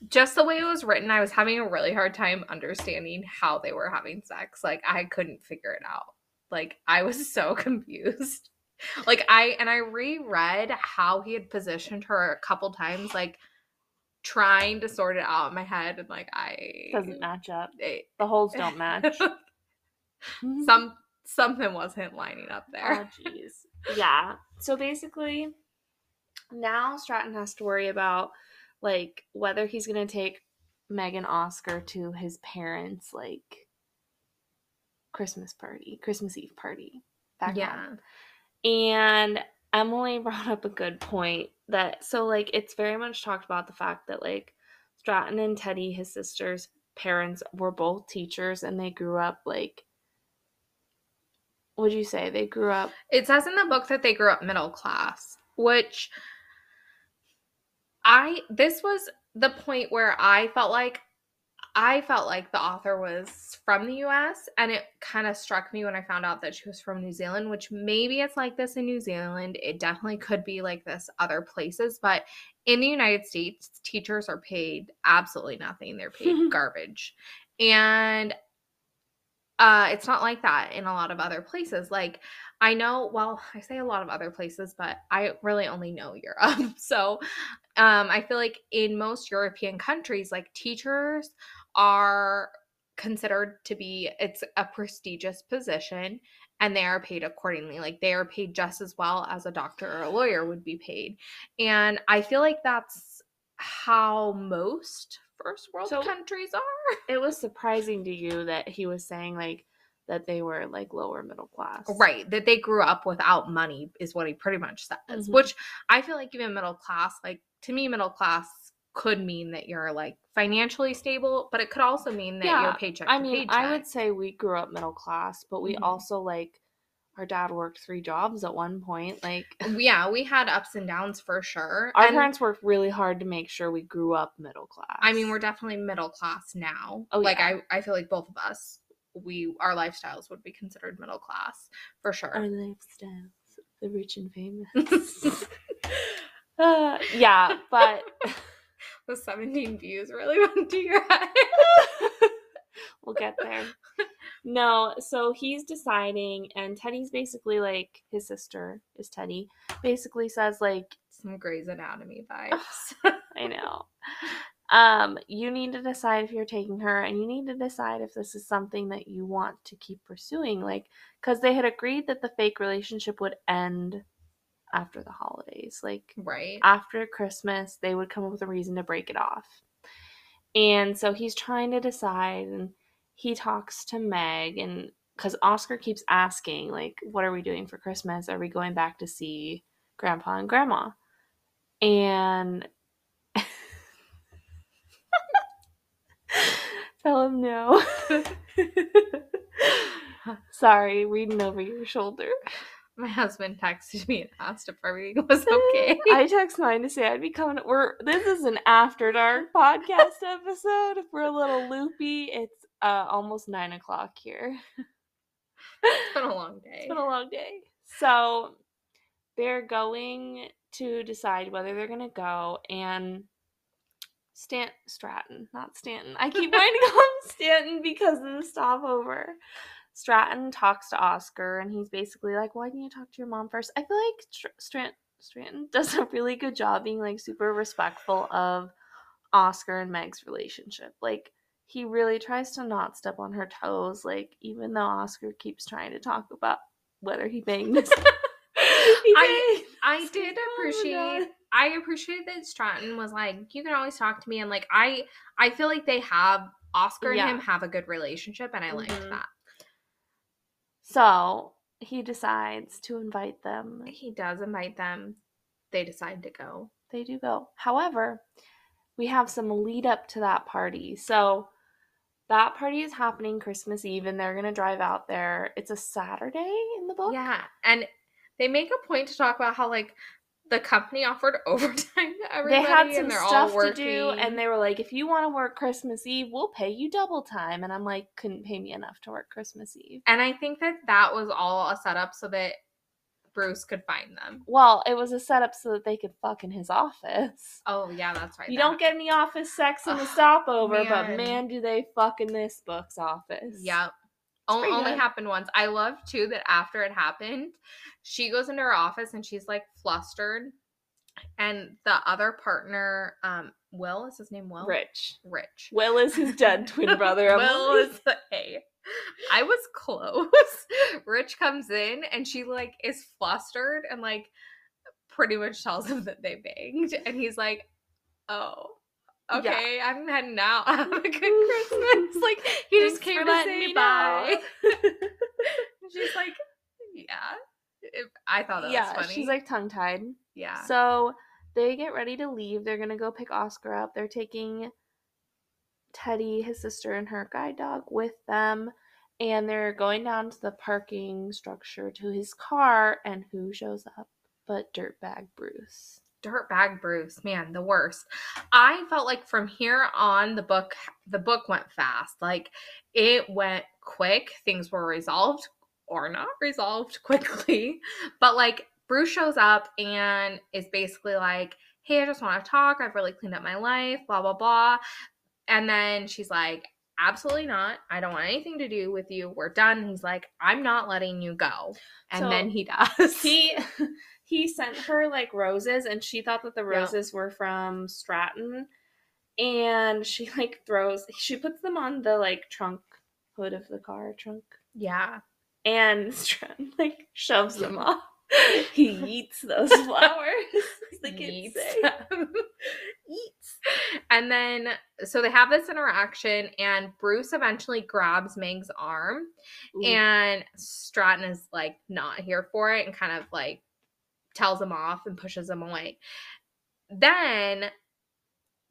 Speaker 1: just the way it was written, I was having a really hard time understanding how they were having sex. Like I couldn't figure it out. Like I was so confused. Like I and I reread how he had positioned her a couple times, like trying to sort it out in my head, and like I
Speaker 2: Doesn't match up.
Speaker 1: it-
Speaker 2: The holes don't match. Mm-hmm.
Speaker 1: Some something wasn't lining up there.
Speaker 2: Oh, jeez. yeah. So basically, now Stratton has to worry about like whether he's gonna take Meg and Oscar to his parents' like Christmas party, Christmas Eve party. Back
Speaker 1: yeah.
Speaker 2: home. And Emily brought up a good point that so like it's very much talked about the fact that like Stratton and Teddy, his sister's parents, were both teachers and they grew up like what'd you say? They grew up
Speaker 1: It says in the book that they grew up middle class, which I this was the point where I felt like I felt like the author was from the US and it kind of struck me when I found out that she was from New Zealand, which maybe it's like this in New Zealand. It definitely could be like this other places, but in the United States, teachers are paid absolutely nothing. They're paid garbage. And uh it's not like that in a lot of other places. Like I know, well, I say a lot of other places, but I really only know Europe. So um, I feel like in most European countries, like teachers are considered to be it's a prestigious position and they are paid accordingly like they are paid just as well as a doctor or a lawyer would be paid and i feel like that's how most first world
Speaker 2: So-
Speaker 1: countries are
Speaker 2: it was surprising to you that he was saying like that they were like lower middle class.
Speaker 1: right that they grew up without money is what he pretty much says
Speaker 2: Mhm.
Speaker 1: which i feel like even middle class like to me middle class could mean that you're like financially stable but it could also mean that
Speaker 2: Yeah,
Speaker 1: you're paycheck
Speaker 2: I mean, I would say we grew up middle class, but we
Speaker 1: Mhm.
Speaker 2: also like our dad worked three jobs at one point. Like
Speaker 1: yeah we had ups and downs for sure
Speaker 2: our
Speaker 1: and
Speaker 2: parents worked really hard to make sure we grew up middle class.
Speaker 1: i mean we're definitely middle class now
Speaker 2: Oh,
Speaker 1: like
Speaker 2: yeah.
Speaker 1: i i feel like both of us we our lifestyles would be considered middle class for sure
Speaker 2: our lifestyles, the rich and famous. Uh, yeah, but
Speaker 1: The 17 views really went to your head.
Speaker 2: we'll get there. No, so he's deciding, and Teddy's basically like his sister is Teddy. Basically says like,
Speaker 1: Some Grey's Anatomy vibes.
Speaker 2: I know. Um, you need to decide if you're taking her, and you need to decide if this is something that you want to keep pursuing. Like, because they had agreed that the fake relationship would end after the holidays. Like,
Speaker 1: right.
Speaker 2: after Christmas, they would come up with a reason to break it off. And so he's trying to decide, and he talks to Meg, and because Oscar keeps asking, like, what are we doing for Christmas? Are we going back to see Grandpa and Grandma? And tell him no. Sorry, reading over your shoulder.
Speaker 1: My husband texted me and asked if everything was okay.
Speaker 2: I text mine to say I'd be coming. We're this is an after dark podcast episode. If we're a little loopy, it's uh almost nine o'clock here.
Speaker 1: it's been a long day.
Speaker 2: It's been a long day. So they're going to decide whether they're gonna go and Stan Stratton, not Stanton. I keep wanting to call him Stanton because of the stopover. Stratton talks to Oscar and he's basically like, Why didn't you talk to your mom first? I feel like Str- Strant- Stratton does a really good job being like super respectful of Oscar and Meg's relationship. Like, he really tries to not step on her toes, like, even though Oscar keeps trying to talk about whether he banged his. He
Speaker 1: I- I did appreciate
Speaker 2: not.
Speaker 1: I appreciate that Stratton was like, you can always talk to me and like I I feel like they have Oscar and him have a good relationship and I liked
Speaker 2: Mhm.
Speaker 1: that.
Speaker 2: So he decides to invite them.
Speaker 1: He does invite them. They decide to go.
Speaker 2: They do go. However, we have some lead up to that party. So that party is happening Christmas Eve and they're going to drive out there. It's a Saturday in the book.
Speaker 1: Yeah. And they make a point to talk about how like the company offered overtime to everybody
Speaker 2: They had some
Speaker 1: and they're
Speaker 2: stuff
Speaker 1: all
Speaker 2: to do and they were like if you want to work Christmas Eve, we'll pay you double time and I'm like couldn't pay me enough to work Christmas Eve.
Speaker 1: and I think that that was all a setup so that Bruce could find them.
Speaker 2: Well, it was a setup so that they could fuck in his office.
Speaker 1: Oh yeah, that's right.
Speaker 2: You
Speaker 1: that-
Speaker 2: don't get any office sex in the stopover, but
Speaker 1: man.
Speaker 2: man, do they fuck in this book's office.
Speaker 1: Yep. O- only
Speaker 2: good.
Speaker 1: happened once. I love too that after it happened, she goes into her office and she's like flustered. And the other partner, um, Will, is his name Will?
Speaker 2: Rich.
Speaker 1: Rich.
Speaker 2: Will is his dead twin brother.
Speaker 1: Will is the A. I was close. Rich comes in and she like is flustered and like pretty much tells him that they banged. And he's like, Oh,
Speaker 2: Yeah.
Speaker 1: okay, I'm heading out. Have a good Christmas. Like he
Speaker 2: Thanks
Speaker 1: just came to say bye. She's like, Yeah. It- I thought that
Speaker 2: yeah,
Speaker 1: was funny.
Speaker 2: she's like tongue tied.
Speaker 1: Yeah.
Speaker 2: So they get ready to leave. They're gonna go pick Oscar up. They're taking Teddy, his sister, and her guide dog with them. And they're going down to the parking structure to his car, and who shows up but Dirtbag Bruce?
Speaker 1: Dirtbag Bruce, man, the worst. I felt like from here on the book the book went fast. Like it went quick. Things were resolved or not resolved quickly. But like Bruce shows up and is basically like, "Hey, I just want to talk. I've really cleaned up my life, blah blah blah." And then she's like, "Absolutely not. I don't want anything to do with you. We're done." He's like, "I'm not letting you go." And
Speaker 2: So,
Speaker 1: then he does.
Speaker 2: He he sent her like roses, and she thought that the
Speaker 1: Yeah.
Speaker 2: roses were from Stratton. And she like throws, she puts them on the like trunk hood of the car trunk.
Speaker 1: yeah.
Speaker 2: and Stratton like shoves them off. he eats those flowers, the kids
Speaker 1: Yeets
Speaker 2: say.
Speaker 1: them. Yeets. And then, so they have this interaction, and Bruce eventually grabs Meg's arm,
Speaker 2: Ooh.
Speaker 1: and Stratton is like not here for it and kind of like tells him off and pushes him away. Then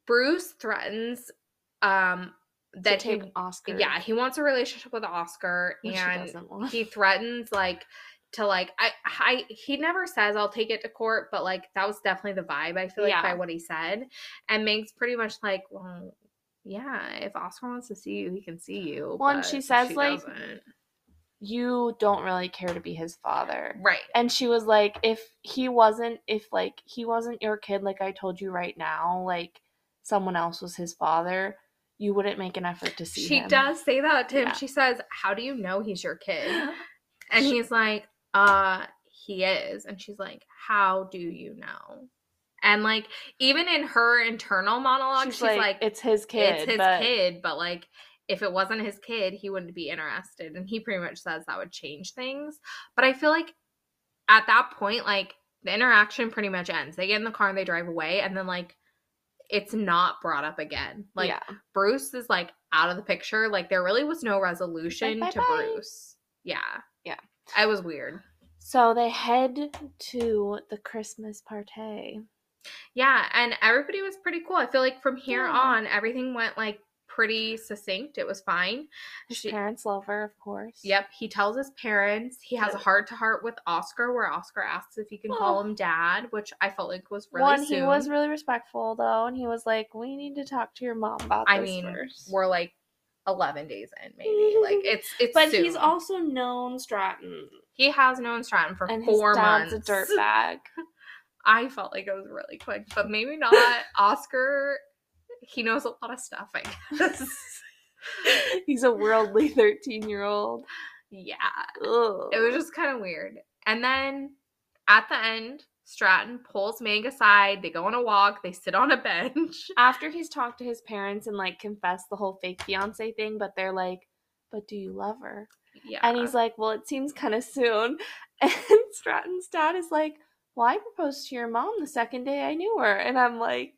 Speaker 1: Bruce threatens um
Speaker 2: To
Speaker 1: that
Speaker 2: take
Speaker 1: he
Speaker 2: Oscar.
Speaker 1: yeah, he wants a relationship with Oscar
Speaker 2: which
Speaker 1: and
Speaker 2: doesn't
Speaker 1: he threatens like to like I I he never says I'll take it to court, but like that was definitely the vibe I feel like
Speaker 2: Yeah.
Speaker 1: by what he said. And Meg's pretty much like, well, yeah, if Oscar wants to see you, he can see you.
Speaker 2: Well, and she says, like,
Speaker 1: doesn't.
Speaker 2: You don't really care to be his father.
Speaker 1: Right.
Speaker 2: And she was like, if he wasn't, if like he wasn't your kid, like I told you right now, like someone else was his father, you wouldn't make an effort to see
Speaker 1: She
Speaker 2: him.
Speaker 1: does say that to him.
Speaker 2: Yeah.
Speaker 1: She says, How do you know he's your kid? And he's like, Uh, he is. And she's like, How do you know? And like, even in her internal monologue, she's,
Speaker 2: She's,
Speaker 1: like,
Speaker 2: like, it's his kid.
Speaker 1: It's his
Speaker 2: but
Speaker 1: kid, but like, if it wasn't his kid, he wouldn't be interested. And he pretty much says that would change things. But I feel like at that point, like, the interaction pretty much ends. They get in the car and they drive away, and then like, it's not brought up again. Like,
Speaker 2: yeah.
Speaker 1: Bruce is like out of the picture. Like there really was no resolution
Speaker 2: Like,
Speaker 1: to. Bruce. Yeah.
Speaker 2: Yeah.
Speaker 1: It was weird.
Speaker 2: So they head to the Christmas party.
Speaker 1: Yeah, and everybody was pretty cool. I feel like from here
Speaker 2: Yeah.
Speaker 1: on everything went like pretty succinct. It was fine.
Speaker 2: His
Speaker 1: She-
Speaker 2: parents love her, of course.
Speaker 1: Yep, he tells his parents. He has a heart to heart with Oscar where Oscar asks if he can call
Speaker 2: Oh.
Speaker 1: him dad, which I felt like was really
Speaker 2: One,
Speaker 1: soon.
Speaker 2: he was really respectful though, and he was like, "We need to talk to your mom about
Speaker 1: I
Speaker 2: this
Speaker 1: mean,
Speaker 2: first."
Speaker 1: we're like 11 days in maybe. like it's it's
Speaker 2: but
Speaker 1: soon.
Speaker 2: he's also known Stratton,
Speaker 1: he has known Stratton for
Speaker 2: and his
Speaker 1: 4
Speaker 2: dad's
Speaker 1: months.
Speaker 2: a dirt bag
Speaker 1: I felt like it was really quick, but maybe not. Oscar, he knows a lot of stuff, I guess.
Speaker 2: He's a worldly thirteen-year-old.
Speaker 1: yeah,
Speaker 2: Ugh.
Speaker 1: it was just kind of weird. And then at the end, Stratton pulls Meg aside. They go on a walk. They sit on a bench.
Speaker 2: after he's talked to his parents and like confessed the whole fake fiance thing, but they're like, "But do you love her?"
Speaker 1: Yeah,
Speaker 2: And he's like, Well, it seems kind of soon. And Stratton's dad is like, Well, I proposed to your mom the second day I knew her. And I'm like,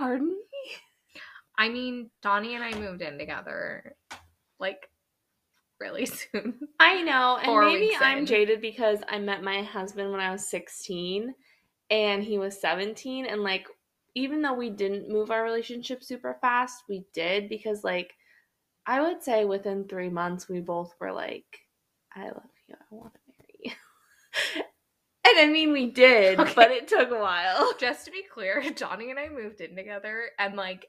Speaker 2: Pardon me?
Speaker 1: I mean, Donnie and I moved in together, like really soon.
Speaker 2: I know. And
Speaker 1: Four
Speaker 2: maybe I'm jaded because I met my husband when I was 16 and he was 17. And like, even though we didn't move our relationship super fast, we did because, like, I would say within three months, we both were like, I love you. I want to marry you. and I mean, we did,
Speaker 1: Okay.
Speaker 2: but it took a while.
Speaker 1: Just to be clear, Johnny and I moved in together, and like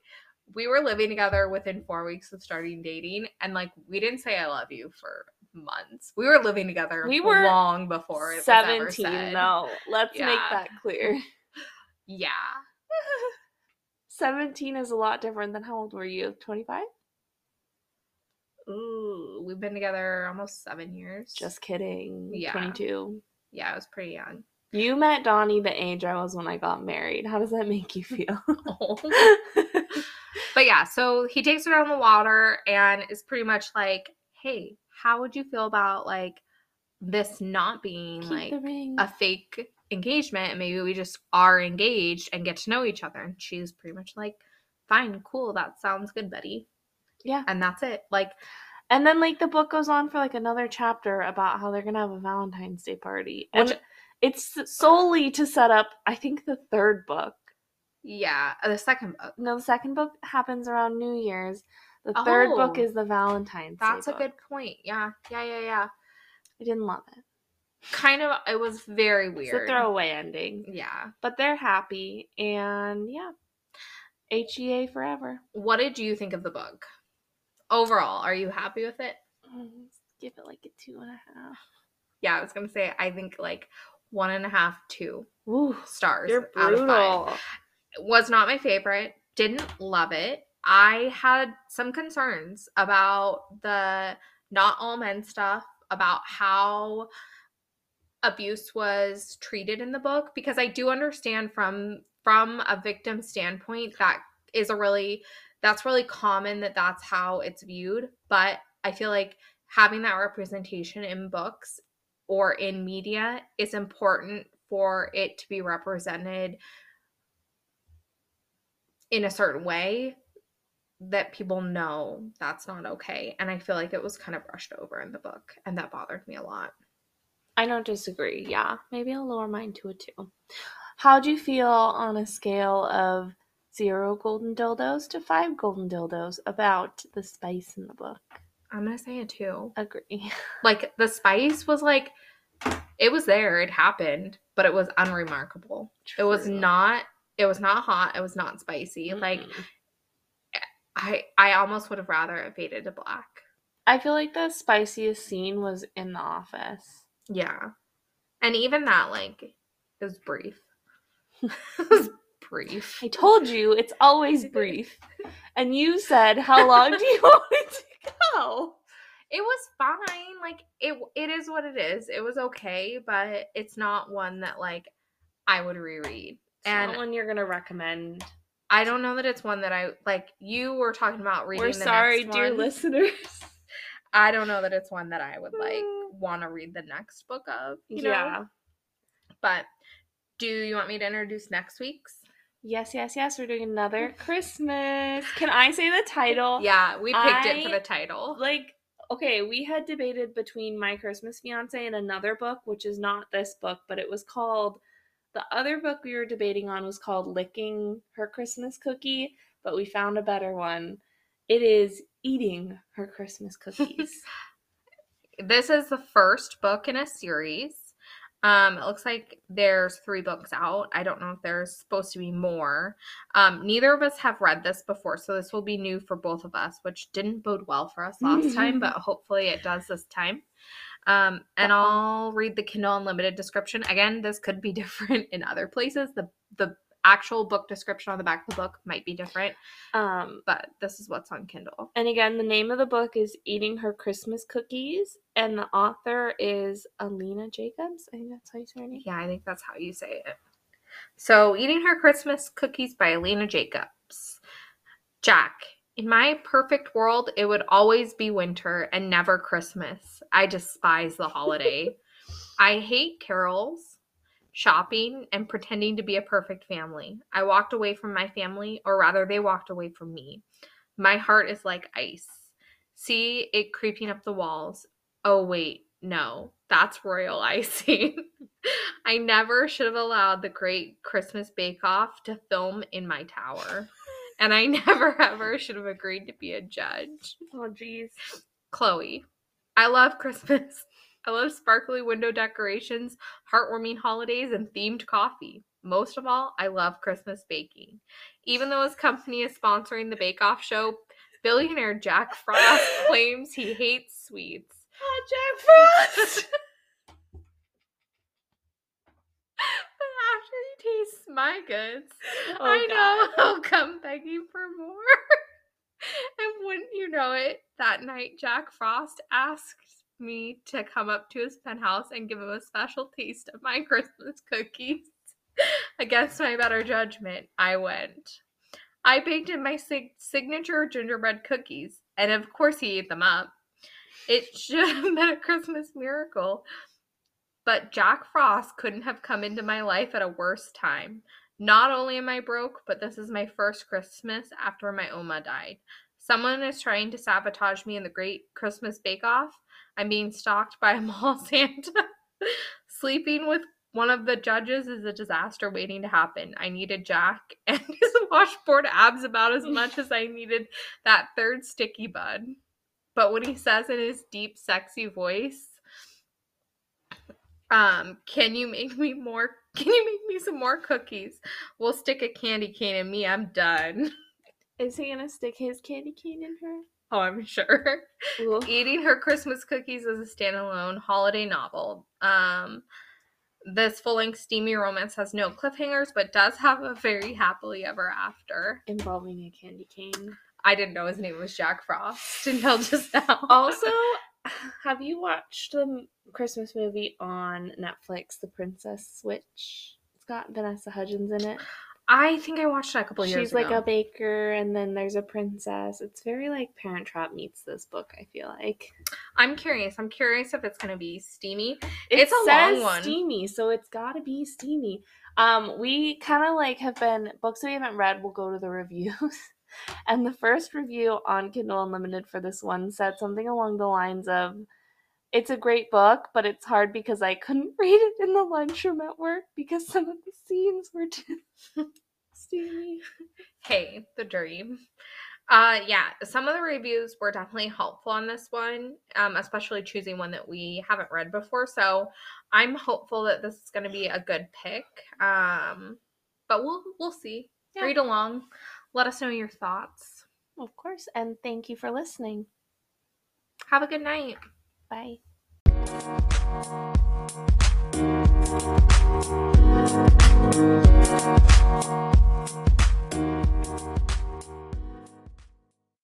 Speaker 1: we were living together within four weeks of starting dating, and like we didn't say "I love you" for months. We were living together.
Speaker 2: We were
Speaker 1: long before it was ever
Speaker 2: 17,
Speaker 1: said.
Speaker 2: though. Let's make that clear.
Speaker 1: Yeah,
Speaker 2: 17 is a lot different than how old were you? 25?
Speaker 1: ooh, we've been together almost seven years.
Speaker 2: Just kidding.
Speaker 1: Yeah.
Speaker 2: 22.
Speaker 1: Yeah, I was pretty young.
Speaker 2: You met Donnie the age I was when I got married. How does that make you feel?
Speaker 1: But yeah, so he takes her on the water and is pretty much like, "Hey, how would you feel about like this not being
Speaker 2: Keep
Speaker 1: like a fake engagement and maybe we just are engaged and get to know each other?" And she's pretty much like, "Fine, cool, that sounds good, buddy.
Speaker 2: Yeah.
Speaker 1: And that's it. Like,
Speaker 2: And then like the book goes on for like another chapter about how they're gonna have a Valentine's Day party. And
Speaker 1: Which-
Speaker 2: it's solely to set up I think the third book.
Speaker 1: yeah, uh, the second book.
Speaker 2: No, the second book happens around New Year's. The third book
Speaker 1: Oh.
Speaker 2: is the Valentine's
Speaker 1: That's
Speaker 2: Day
Speaker 1: a good point. Yeah, yeah, yeah, yeah.
Speaker 2: I didn't love it.
Speaker 1: Kind of, it was very
Speaker 2: It's a
Speaker 1: weird.
Speaker 2: throwaway ending.
Speaker 1: Yeah.
Speaker 2: But they're happy and yeah. HEA forever.
Speaker 1: What did you think of the book? Overall, are you happy with it?
Speaker 2: Mm, Give it like a two and a half.
Speaker 1: Yeah, I was gonna say I think like one and a half, two
Speaker 2: Ooh,
Speaker 1: stars
Speaker 2: you're
Speaker 1: out of five.
Speaker 2: brutal.
Speaker 1: Was not my favorite. Didn't love it. I had some concerns about the not all men stuff, about how abuse was treated in the book because I do understand from from a victim standpoint that is a really that's really common that that's how it's viewed, but I feel like having that representation in books or in media is important for it to be represented in a certain way that people know that's not okay. And I feel like it was kind of brushed over in the book, and that bothered me a lot.
Speaker 2: I don't disagree. Yeah, maybe I'll lower mine to a two. How do you feel on a scale of zero golden dildos to five golden dildos about the spice in the book?
Speaker 1: I'm gonna say a two.
Speaker 2: Agree.
Speaker 1: Like the spice was like, it was there, it happened, but it was unremarkable. It was not. It was not hot. It was not spicy. Like
Speaker 2: Mm-mm.
Speaker 1: I, I almost would have rather it faded to black.
Speaker 2: I feel like the spiciest scene was in the office.
Speaker 1: Yeah. And even that, like, it was brief. it was brief.
Speaker 2: I told you it's always brief. And you said, How long do you want it to go?
Speaker 1: It was fine. Like it it is what it is. It was okay, but it's not one that like I would reread.
Speaker 2: It's
Speaker 1: And
Speaker 2: one you're gonna recommend.
Speaker 1: I don't know that it's one that I like you were talking about reading
Speaker 2: We're
Speaker 1: the
Speaker 2: sorry, dear
Speaker 1: one.
Speaker 2: listeners.
Speaker 1: I don't know that it's one that I would like mm. want to read the next book of, you know.
Speaker 2: yeah.
Speaker 1: But do you want me to introduce next week's?
Speaker 2: Yes, yes, yes. We're doing another Christmas. Can I say the title?
Speaker 1: Yeah, we picked it for the title.
Speaker 2: Like, okay, we had debated between My Christmas Fiance and another book, which is not this book, but it was called. The other book we were debating on was called Licking Her Christmas Cookie, but we found a better one. It is Eating Her Christmas Cookies.
Speaker 1: this is the first book in a series. Um, it looks like there's three books out. I don't know if there's supposed to be more. Um, neither of us have read this before, so this will be new for both of us, which didn't bode well for us last time, but hopefully it does this time. Um, and I'll read the Kindle Unlimited description. Again, this could be different in other places. The the actual book description on the back of the book might be different,
Speaker 2: um,
Speaker 1: but this is what's on Kindle.
Speaker 2: and again, the name of the book is Eating Her Christmas Cookies, and the author is Alina Jacobs. I think that's how you say her name.
Speaker 1: Yeah, I think that's how you say it. So, Eating Her Christmas Cookies by Alina Jacobs. Jack, in my perfect world, it would always be winter and never Christmas. I despise the holiday. I hate carols, shopping, and pretending to be a perfect family. I walked away from my family, or rather, they walked away from me. My heart is like ice. See it creeping up the walls. Oh, wait, no, that's royal icing. I never should have allowed the great Christmas Bake Off to film in my tower. And I never ever should have agreed to be a judge.
Speaker 2: Oh, jeez.
Speaker 1: Chloe, I love Christmas. I love sparkly window decorations, heartwarming holidays, and themed coffee. Most of all, I love Christmas baking. Even though his company is sponsoring the Bake Off show, billionaire Jack Frost claims he hates sweets.
Speaker 2: Oh, Jack Frost!
Speaker 1: But after he tastes my goods,
Speaker 2: Oh,
Speaker 1: I know
Speaker 2: God.
Speaker 1: he'll come begging for more. and wouldn't you know it, that night Jack Frost asked me to come up to his penthouse and give him a special taste of my Christmas cookies. Against my better judgment, I went. I baked him my sig- signature gingerbread cookies, and of course he ate them up. It should have been a Christmas miracle. But Jack Frost couldn't have come into my life at a worse time. Not only am I broke, but this is my first Christmas after my Oma died. Someone is trying to sabotage me in the Great Christmas Bake Off. I'm being stalked by a mall Santa. Sleeping with one of the judges is a disaster waiting to happen. I needed Jack and his washboard abs about as much as I needed that third sticky bud. But when he says in his deep, sexy voice, um, can you make me more? Can you make me some more cookies? We'll stick a candy cane in me. I'm done.
Speaker 2: Is he gonna stick his candy cane in her?
Speaker 1: Oh, I'm sure.
Speaker 2: Ooh.
Speaker 1: Eating Her Christmas Cookies is a standalone holiday novel. Um, this full length steamy romance has no cliffhangers, but does have a very happily ever after.
Speaker 2: Involving a candy cane.
Speaker 1: I didn't know his name was Jack Frost until just now.
Speaker 2: Also, have you watched the Christmas movie on Netflix, The Princess Switch? It's got Vanessa Hudgens in it.
Speaker 1: I think I watched it a couple years ago.
Speaker 2: She's like a baker, and then there's a princess. It's very like Parent Trap meets this book. I feel like
Speaker 1: I'm curious. I'm curious if it's gonna be steamy.
Speaker 2: it
Speaker 1: It's a long one.
Speaker 2: steamy, so it's got to be steamy. Um, we kind of like have been books we haven't read. We'll go to the reviews, and the first review on Kindle Unlimited for this one said something along the lines of. It's a great book, but it's hard because I couldn't read it in the lunchroom at work because some of the scenes were too steamy.
Speaker 1: Hey, the dream. Uh yeah, some of the reviews were definitely helpful on this one, um, especially choosing one that we haven't read before. So I'm hopeful that this is gonna be a good pick. Um, but we'll we'll see.
Speaker 2: Yeah.
Speaker 1: Read along. Let us know your thoughts.
Speaker 2: Of course, and thank you for listening.
Speaker 1: Have a good night.
Speaker 2: Bye.